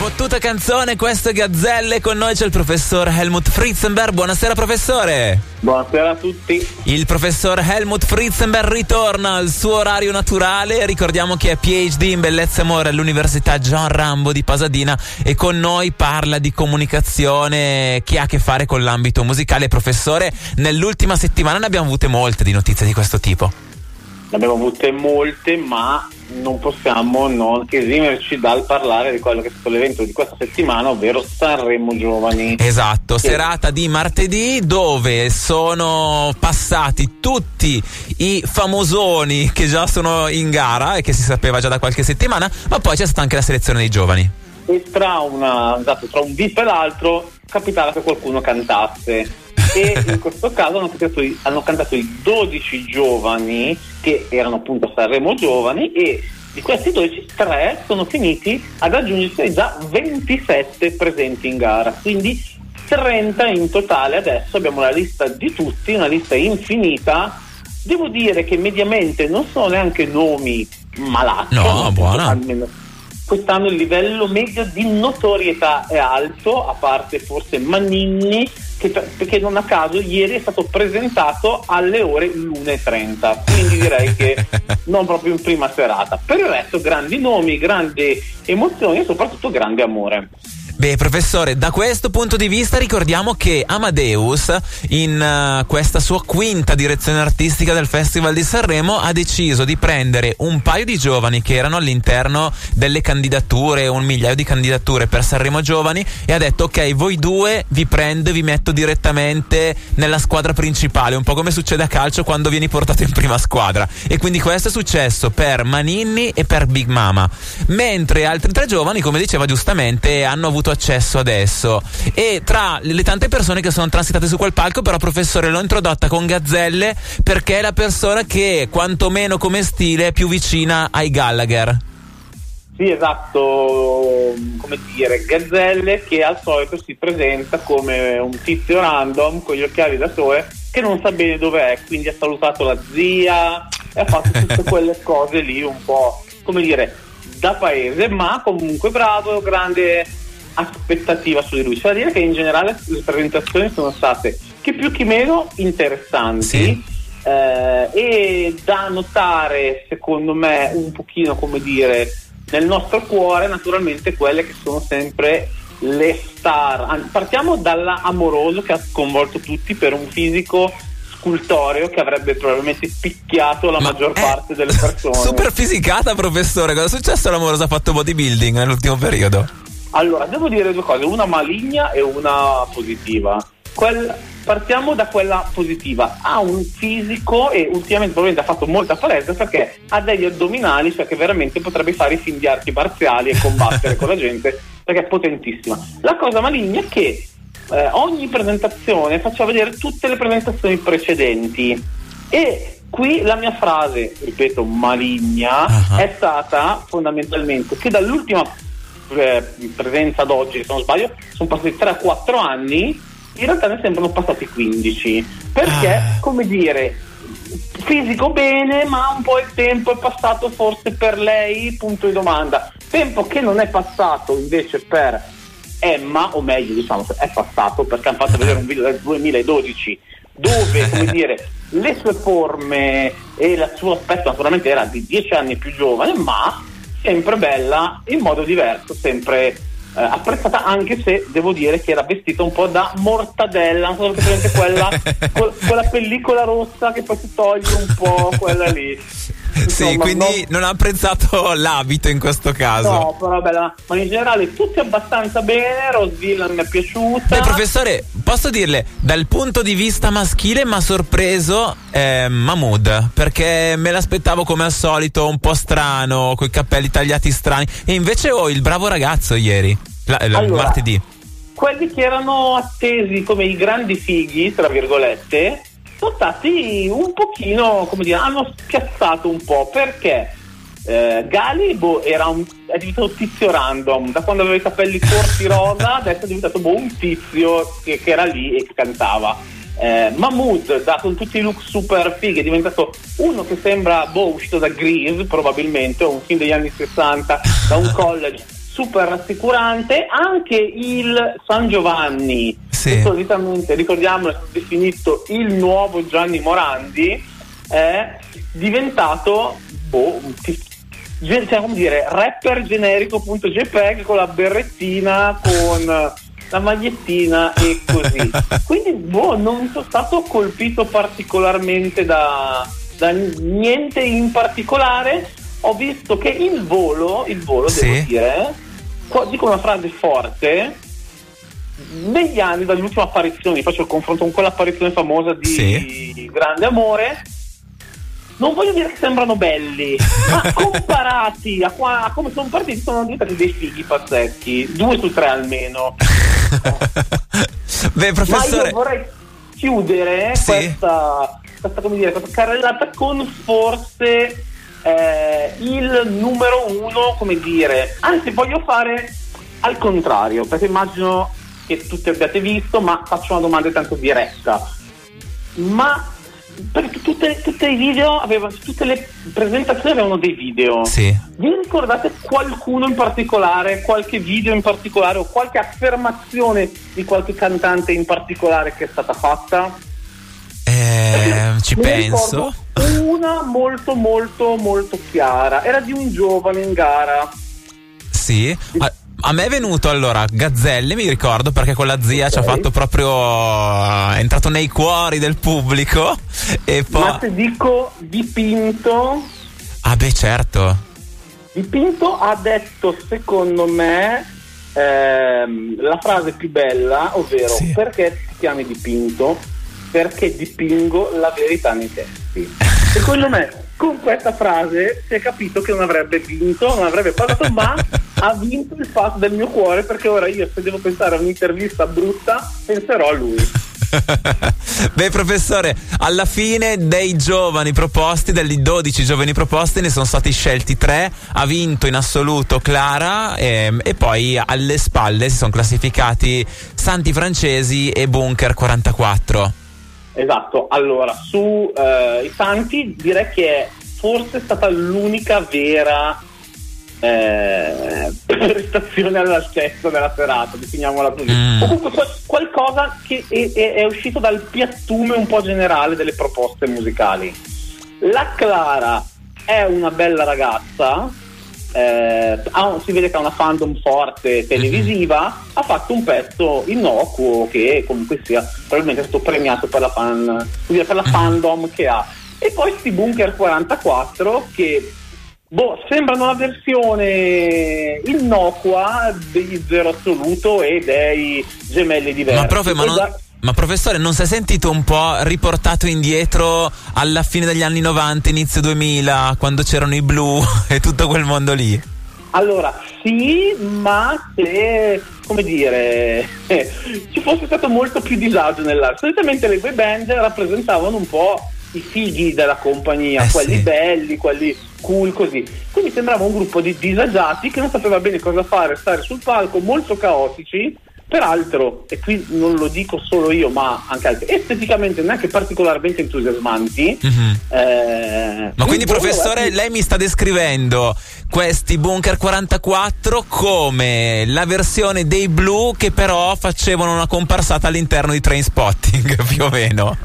Fottuta canzone, questo è Gazzelle, con noi c'è il professor Helmut Fritzenberg. Buonasera professore. Buonasera a tutti. Il professor Helmut Fritzenberg ritorna al suo orario naturale. Ricordiamo che è PhD in bellezza e amore all'Università John Rambo di Pasadena e con noi parla di comunicazione che ha a che fare con l'ambito musicale. Professore, nell'ultima settimana ne abbiamo avute molte di notizie di questo tipo. Ne abbiamo avute molte, ma non possiamo non esimerci dal parlare di quello che è stato l'evento di questa settimana, ovvero Sanremo Giovani. Esatto, che... serata di martedì dove sono passati tutti i famosoni che già sono in gara e che si sapeva già da qualche settimana, ma poi c'è stata anche la selezione dei giovani. E tra, una, esatto, tra un VIP e l'altro capitava che qualcuno cantasse e in questo caso hanno cantato, hanno cantato i 12 giovani che erano appunto a Sanremo giovani e di questi 12 3 sono finiti ad aggiungersi già 27 presenti in gara. Quindi 30 in totale adesso abbiamo la lista di tutti una lista infinita. Devo dire che mediamente non sono neanche nomi malati no buona quest'anno il livello medio di notorietà è alto a parte forse Maninni che, perché non a caso ieri è stato presentato alle ore 1.30, quindi direi che non proprio in prima serata. Per il resto grandi nomi, grandi emozioni e soprattutto grande amore. Beh, professore, da questo punto di vista ricordiamo che Amadeus, in uh, questa sua quinta direzione artistica del Festival di Sanremo, ha deciso di prendere un paio di giovani che erano all'interno delle candidature, un migliaio di candidature per Sanremo Giovani, e ha detto: Ok, voi due vi prendo e vi metto direttamente nella squadra principale, un po' come succede a calcio quando vieni portato in prima squadra. E quindi questo è successo per Maninni e per Big Mama. Mentre altri tre giovani, come diceva giustamente, hanno avuto avuto accesso adesso. E tra le tante persone che sono transitate su quel palco, però, professore, l'ho introdotta con Gazzelle perché è la persona che, quantomeno come stile, è più vicina ai Gallagher. Sì, esatto, come dire, Gazzelle che al solito si presenta come un tizio random con gli occhiali da sole che non sa bene dove è, quindi ha salutato la zia e ha fatto tutte quelle cose lì un po', come dire, da paese, ma comunque bravo, grande aspettativa su di lui. C'è da dire che in generale le presentazioni sono state che più che meno interessanti. Sì. Eh, e da notare secondo me un pochino come dire nel nostro cuore naturalmente quelle che sono sempre le star partiamo dalla Amoroso che ha sconvolto tutti per un fisico scultoreo che avrebbe probabilmente picchiato la Ma maggior parte delle persone super fisicata professore cosa è successo all'Amoroso ha fatto bodybuilding nell'ultimo periodo allora, devo dire due cose, una maligna e una positiva. Quel, partiamo da quella positiva. Ha un fisico e ultimamente probabilmente ha fatto molta palestra perché ha degli addominali, cioè che veramente potrebbe fare i film di arti marziali e combattere con la gente perché è potentissima. La cosa maligna è che eh, ogni presentazione faceva vedere tutte le presentazioni precedenti e qui la mia frase, ripeto, maligna, uh-huh. è stata fondamentalmente che dall'ultima eh, presenza ad oggi, se non sbaglio, sono passati 3-4 anni, in realtà ne sembrano passati 15. Perché, ah. come dire, fisico bene, ma un po' il tempo è passato forse per lei, punto di domanda. Tempo che non è passato invece per Emma, o meglio diciamo è passato perché hanno fatto vedere un video del 2012 dove come dire, le sue forme e il suo aspetto naturalmente era di 10 anni più giovane, ma sempre bella in modo diverso, sempre eh, apprezzata anche se devo dire che era vestita un po' da mortadella, non so se quella, quella pellicola rossa che poi si toglie un po' quella lì. Insomma, sì, quindi non... non... ha apprezzato l'abito in questo caso. No, però bella, ma in generale tutti abbastanza bene, Rosville mi è piaciuta. Beh, professore, posso dirle, dal punto di vista maschile mi ha sorpreso eh, Mahmood, perché me l'aspettavo come al solito un po' strano, con i capelli tagliati strani, e invece ho oh, il bravo ragazzo ieri, la, la, allora, martedì. Quelli che erano attesi come i grandi fighi, tra virgolette, sono stati un pochino, come dire, hanno spiazzato un po' perché eh, Gali boh, un, è diventato tizio random. Da quando aveva i capelli corti rosa adesso è diventato boh, un tizio che, che, era lì e che cantava eh, Mahmood da con tutti i look super fighi è diventato uno che sembra boh, uscito da Grease probabilmente un film degli anni 60 da un college super rassicurante. Anche il San Giovanni, Sì. che solitamente ricordiamo è definito il nuovo Gianni Morandi, è diventato boh, cioè, come dire, rapper generico.jpg con la berrettina, con la magliettina e così. Quindi boh, non sono stato colpito particolarmente da, da niente in particolare. Ho visto che il volo, il volo Sì. devo dire, qua- dico una frase forte. Negli anni, dalle ultime apparizioni, faccio il confronto con quell'apparizione famosa di Sì. Grande Amore. Non voglio dire che sembrano belli, ma comparati a, qua- a come sono partiti, sono diventati dei fighi pazzeschi, due su tre almeno. Beh, Ma professore. io vorrei chiudere Sì. questa, questa, dire, questa carrellata con forse eh, il numero uno, come dire, anzi voglio fare al contrario, perché immagino che tutti abbiate visto, ma faccio una domanda tanto diretta. Ma perché tutte, tutte i video avevano, tutte le presentazioni avevano dei video. Sì. Vi ricordate qualcuno in particolare, qualche video in particolare o qualche affermazione di qualche cantante in particolare che è stata fatta? Eh, ci penso. ricordo Una molto molto molto chiara, era di un giovane in gara. Sì. A, a me è venuto allora Gazzelli, mi ricordo, perché con la zia ci ha fatto proprio. è entrato nei cuori del pubblico. E poi. Ma se dico dipinto, Ah, beh, certo. dipinto ha detto secondo me ehm, la frase più bella, ovvero Sì. perché ti chiami dipinto? Perché dipingo la verità nei testi. Secondo me con questa frase si è capito che non avrebbe vinto, non avrebbe parlato, ma ha vinto il fatto del mio cuore perché ora io se devo pensare a un'intervista brutta penserò a lui. Beh, professore, alla fine dei giovani proposti, degli 12 giovani proposti, ne sono stati scelti tre. Ha vinto in assoluto Clara ehm, e poi alle spalle si sono classificati Santi Francesi e Bunker 44. Esatto, allora su eh, i Santi direi che è forse stata l'unica vera eh, prestazione all'altezza della serata, definiamola così. Mm. O comunque qual- qualcosa che è, è- è uscito dal piattume un po' generale delle proposte musicali. La Clara è una bella ragazza, eh, un- si vede che ha una fandom forte televisiva, ha fatto un pezzo innocuo che comunque sia probabilmente è stato premiato per la, fan, dire, per la fandom che ha. E poi sti Bunker 44 che boh, sembrano la versione innocua degli Zero Assoluto e dei gemelli diversi. Ma, profe, ma, non-. Ma professore, non si è sentito un po' riportato indietro alla fine degli anni 90, inizio 2000, quando c'erano i blu e tutto quel mondo lì? Allora, sì, ma se, come dire, ci fosse stato molto più disagio nell'arte. Solitamente le boy band rappresentavano un po' i fighi della compagnia, Eh, quelli sì. belli, quelli cool, così. Quindi sembrava un gruppo di disagiati che non sapeva bene cosa fare, stare sul palco, molto caotici. Peraltro, e qui non lo dico solo io, ma anche altri, esteticamente neanche particolarmente entusiasmanti. Mhm. Eh, Ma quindi, professore, ragazzi, lei mi sta descrivendo questi Bunker 44 come la versione dei blu che però facevano una comparsata all'interno di Train Spotting, più o meno.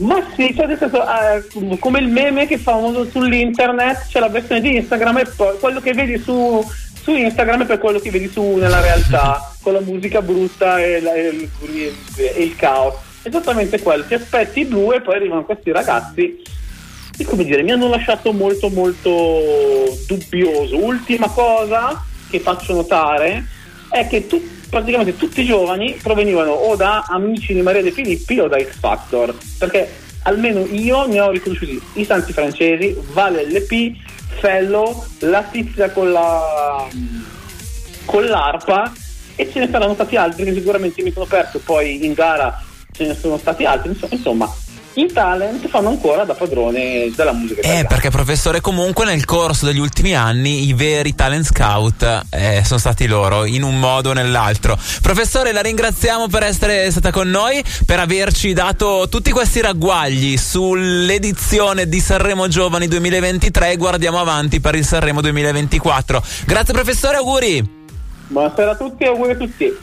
Ma sì, cioè nel senso, eh, come il meme che fa uno sull'internet, c'è la versione di Instagram e poi quello che vedi su, su Instagram per quello che vedi su nella realtà, con la musica brutta e, la- e il, e il caos. Esattamente quello, ti aspetti blu e poi arrivano questi ragazzi che come dire, mi hanno lasciato molto molto dubbioso. Ultima cosa che faccio notare è che tu- praticamente tutti i giovani provenivano o da amici di Maria De Filippi o da X Factor, perché almeno io ne ho riconosciuti i santi francesi, Vale LP, Fellow, la tizia con la con l'arpa e ce ne saranno stati altri che sicuramente mi sono perso poi in gara ce ne sono stati altri insomma, insomma i talent fanno ancora da padrone della musica Eh, italiana perché professore, comunque nel corso degli ultimi anni i veri talent scout eh, sono stati loro, in un modo o nell'altro. Professore, la ringraziamo per essere stata con noi, per averci dato tutti questi ragguagli sull'edizione di Sanremo Giovani 2023 e guardiamo avanti per il Sanremo 2024. Grazie professore, auguri! Buonasera a tutti e auguri a tutti.